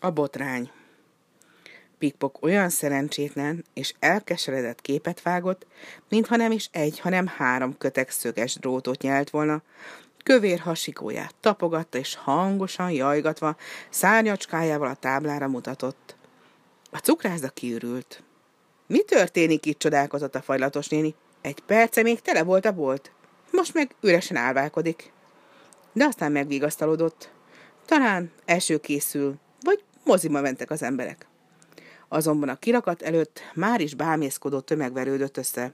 A botrány. Pikpok olyan szerencsétlen és elkeseredett képet vágott, mintha nem is egy, hanem három kötek szöges drótot nyelt volna. Kövér hasikóját tapogatta, és hangosan jajgatva szárnyacskájával a táblára mutatott. A cukrászda kiürült. Mi történik itt, csodálkozott a fajlatos néni. Egy perce még tele volt a bolt. Most meg üresen állválkodik. De aztán megvigasztalodott. Talán eső készül, moziba mentek az emberek. Azonban a kirakat előtt már is bámészkodó tömeg verődött össze.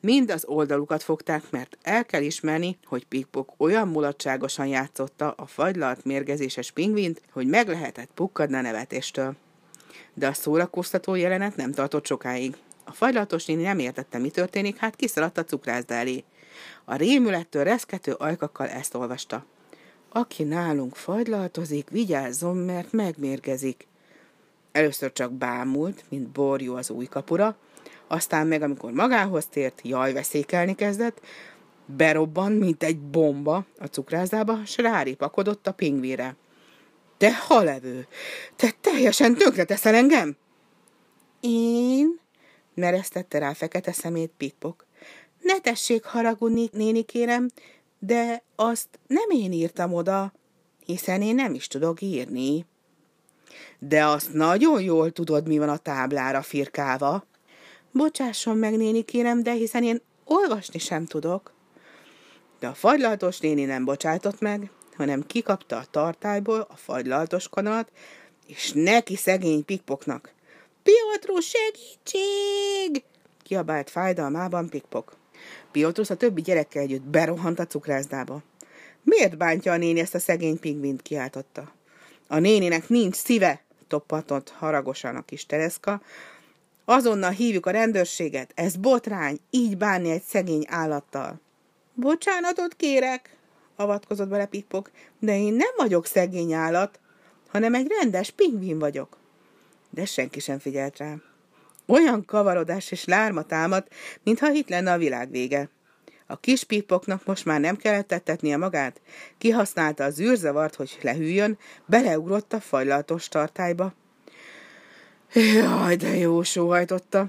Mind az oldalukat fogták, mert el kell ismerni, hogy Pikpok olyan mulatságosan játszotta a fagylalt mérgezéses pingvint, hogy meg lehetett pukkadni a nevetéstől. De a szórakoztató jelenet nem tartott sokáig. A fagylatos néni nem értette, mi történik, hát kiszaladt a cukrászda elé. A rémülettől reszkető ajkakkal ezt olvasta. Aki nálunk fagylaltozik, vigyázzon, mert megmérgezik. Először csak bámult, mint borjú az új kapura, aztán meg, amikor magához tért, jaj veszékelni kezdett, berobban, mint egy bomba a cukrászdába, s ráripakodott a pingvére. Te halevő! Te teljesen tönkreteszel engem? Én? Neresztette rá fekete szemét Pikpok. Ne tessék haragudni, néni kérem, de azt nem én írtam oda, hiszen én nem is tudok írni. De azt nagyon jól tudod, mi van a táblára firkálva. Bocsásson meg, néni kérem, de hiszen én olvasni sem tudok. De a fagylaltos néni nem bocsátott meg, hanem kikapta a tartályból a fagylaltos kanalat, és neki szegény pikpoknak. Piotrus, segítség! kiabált fájdalmában pikpok. Piotrus a többi gyerekkel együtt berohant a cukrászdába. Miért bántja a néni ezt a szegény pingvint, kiáltotta. A néninek nincs szíve, toppatott haragosan a kis Tereszka. Azonnal hívjuk a rendőrséget, ez botrány, így bánni egy szegény állattal. Bocsánatot kérek, avatkozott bele Pikpok, de én nem vagyok szegény állat, hanem egy rendes pingvin vagyok. De senki sem figyelt rá. Olyan kavarodás és lárma támadt, mintha itt lenne a világ vége. A kis pipoknak most már nem kellett tettetnie magát, kihasználta az űrzavart, hogy lehűljön, beleugrott a fajlatos tartályba. Jaj, de jó sóhajtotta.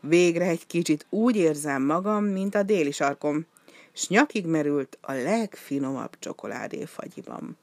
Végre egy kicsit úgy érzem magam, mint a déli sarkom, s nyakig merült a legfinomabb csokoládé fagyiban.